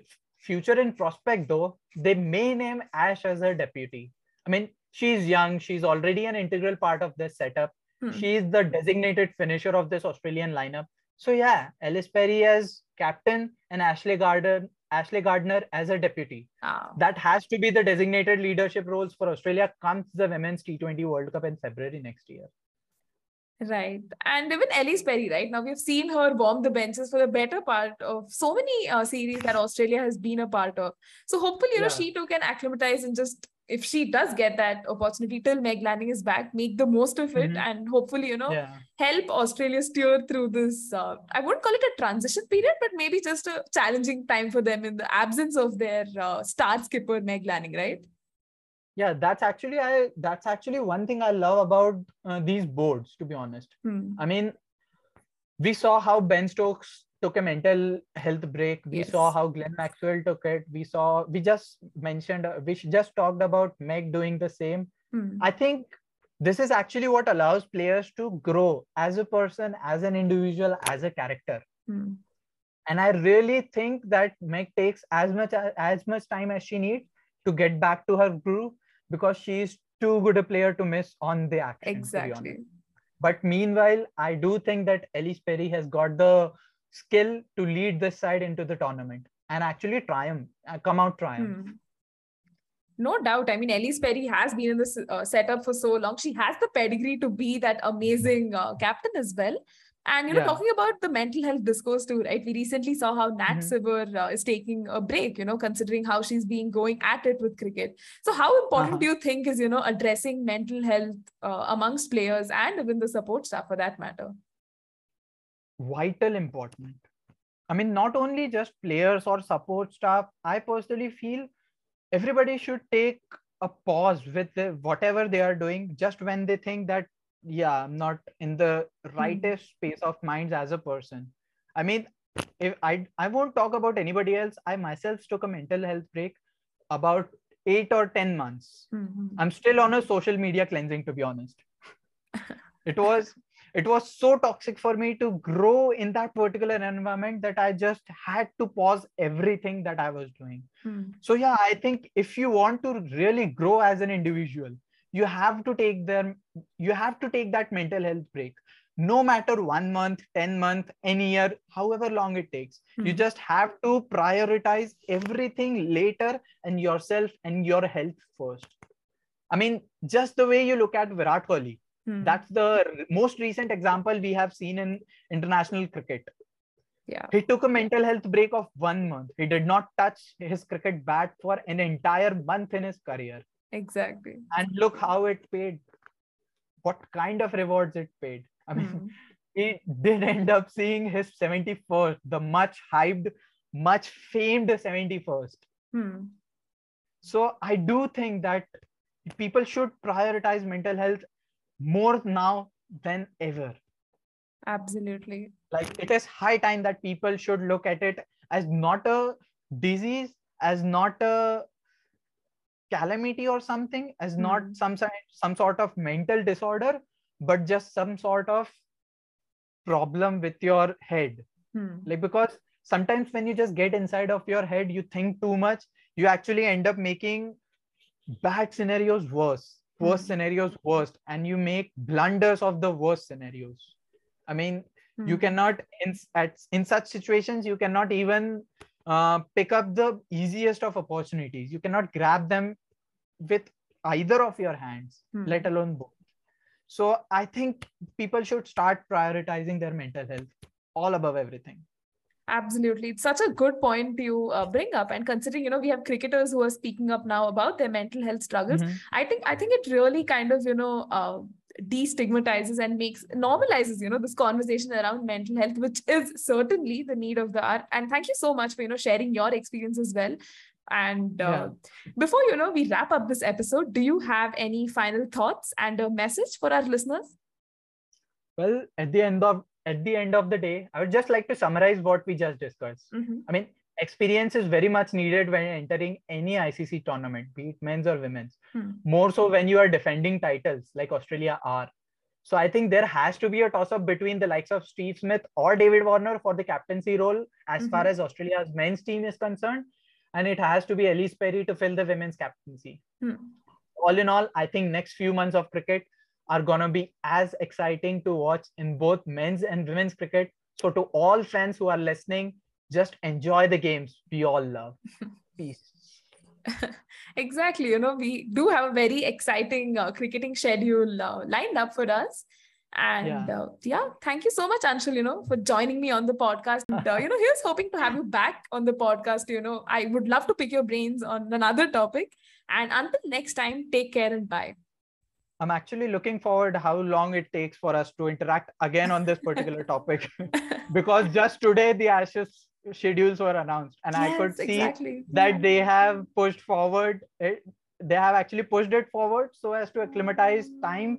future in prospect though they may name ash as her deputy i mean she's young she's already an integral part of this setup Hmm. she is the designated finisher of this australian lineup so yeah ellyse perry as captain and ashley gardner ashley gardner as a deputy Ah. that has to be the designated leadership roles for Australia comes the Women's T20 World Cup in February next year. Right. And even Ellyse Perry, right? Now we've seen her warm the benches for the better part of so many uh, series that Australia has been a part of. So hopefully, you know, she too can acclimatize and just, if she does get that opportunity till Meg Lanning is back, make the most of it Mhm. and hopefully, you know, Yeah. help Australia steer through this. Uh, I wouldn't call it a transition period, but maybe just a challenging time for them in the absence of their uh, star skipper, Meg Lanning, right? Yeah, that's actually I that's actually one thing I love about uh, these boards, to be honest. Hmm. I mean, we saw how Ben Stokes took a mental health break. We saw how Glenn Maxwell took it. We saw we just mentioned we just talked about Meg doing the same. Hmm. I think this is actually what allows players to grow as a person, as an individual, as a character. Hmm. and i really think that meg takes as much as much time as she needs to get back to her groove because she is too good a player to miss on the action to be honest. Exactly. But meanwhile, I do think that Ellyse Perry has got the skill to lead this side into the tournament and actually triumph, uh, come out triumph. Hmm. No doubt. I mean, Ellyse Perry has been in this uh, setup for so long. She has the pedigree to be that amazing uh, captain as well. And you know, yeah. talking about the mental health discourse too, right? We recently saw how Nat mm-hmm. uh, is taking a break. You know, considering how she's been going at it with cricket. So, how important uh-huh. do you think is you know addressing mental health uh, amongst players and even the support staff for that matter? Vital important. I mean, not only just players or support staff. I personally feel everybody should take a pause with the, whatever they are doing just when they think that yeah i'm not in the hmm. rightest mm. space of minds as a person i mean if i i won't talk about anybody else i myself took a mental health break about 8 or 10 months mm-hmm. i'm still on a social media cleansing to be honest it was it was so toxic for me to grow in that particular environment that i just had to pause everything that i was doing mm. so yeah i think if you want to really grow as an individual you have to take them you have to take that mental health break no matter one month 10 month any year however long it takes mm-hmm. you just have to prioritize everything later and yourself and your health first i mean just the way you look at virat kohli mm-hmm. that's the most recent example we have seen in international cricket yeah he took a mental health break of one month he did not touch his cricket bat for an entire month in his career Exactly. And look how it paid. What kind of rewards it paid. I mean, mm. he did end up seeing his 71st, the much hyped, much famed 71st. Mm. So I do think that people should prioritize mental health more now than ever. Absolutely. Like it is high time that people should look at it as not a disease, as not a calamity or something as mm. not some some sort of mental disorder but just some sort of problem with your head mm. like because sometimes when you just get inside of your head you think too much you actually end up making bad scenarios worse worst mm. scenarios worst and you make blunders of the worst scenarios i mean you hmm. cannot in at in such situations you cannot even uh, pick up the easiest of opportunities. You cannot grab them with either of your hands, hmm. let alone both. So I think people should start prioritizing their mental health all above everything. Absolutely. It's such a good point you uh, bring up. And considering, you know, we have cricketers who are speaking up now about their mental health struggles, mm-hmm. I think I think it really kind of, you know, uh, destigmatizes and makes normalizes you know this conversation around mental health which is certainly the need of the hour and thank you so much for you know sharing your experience as well and uh, yeah. before you know we wrap up this episode do you have any final thoughts and a message for our listeners well at the end of at the end of the day i would just like to summarize what we just discussed mm-hmm. i mean experience is very much needed when entering any ICC tournament, be it men's or women's. Hmm. More so when you are defending titles like Australia are. So I think there has to be a toss up between the likes of Steve Smith or David Warner for the captaincy role as mm-hmm. far as Australia's men's team is concerned. And it has to be Ellyse Perry to fill the women's captaincy. Hmm. All in all, I think next few months of cricket are going to be as exciting to watch in both men's and women's cricket. So to all fans who are listening, just enjoy the games we all love. Peace. exactly. You know, we do have a very exciting uh, cricketing schedule uh, lined up for us. And yeah. Uh, yeah. thank you so much, Anshul, you know, for joining me on the podcast. And, uh, you know, here's hoping to have you back on the podcast. You know, I would love to pick your brains on another topic. And until next time, take care and bye. I'm actually looking forward how long it takes for us to interact again on this particular topic because just today the Ashes schedules were announced and yes, i could see exactly. that yeah. they have pushed forward it, they have actually pushed it forward so as to acclimatize time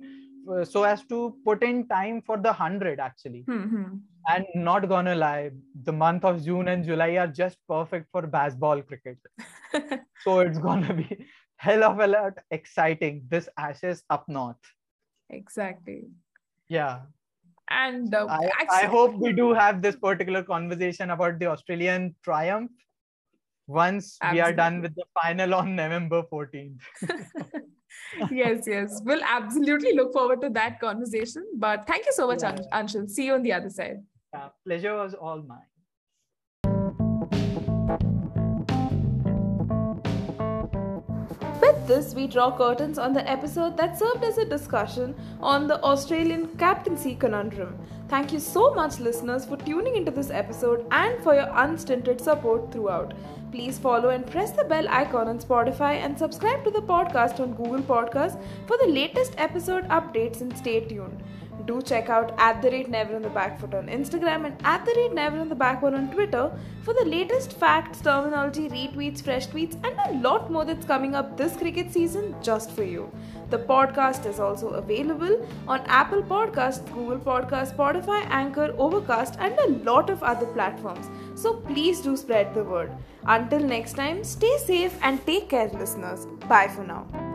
uh, so as to put in time for the 100 actually mm-hmm. and not gonna lie the month of june and july are just perfect for Bazball cricket so it's gonna be hell of a lot exciting this ashes up north exactly yeah and uh, I, actually, I hope we do have this particular conversation about the Australian triumph once Absolutely. we are done with the final on November 14th. yes, yes. We'll absolutely look forward to that conversation. But thank you so much, yeah. Anshul. See you on the other side. Yeah, pleasure was all mine. This, we draw curtains on the episode that served as a discussion on the Australian captaincy conundrum. Thank you so much, listeners, for tuning into this episode and for your unstinted support throughout. Please follow and press the bell icon on Spotify and subscribe to the podcast on Google Podcasts for the latest episode updates and stay tuned do check out at the rate never on the back foot on Instagram and at the rate never on the back one on Twitter for the latest facts, terminology, retweets, fresh tweets, and a lot more that's coming up this cricket season just for you. The podcast is also available on Apple Podcasts, Google Podcasts, Spotify, Anchor, Overcast, and a lot of other platforms. So please do spread the word. Until next time, stay safe and take care, listeners. Bye for now.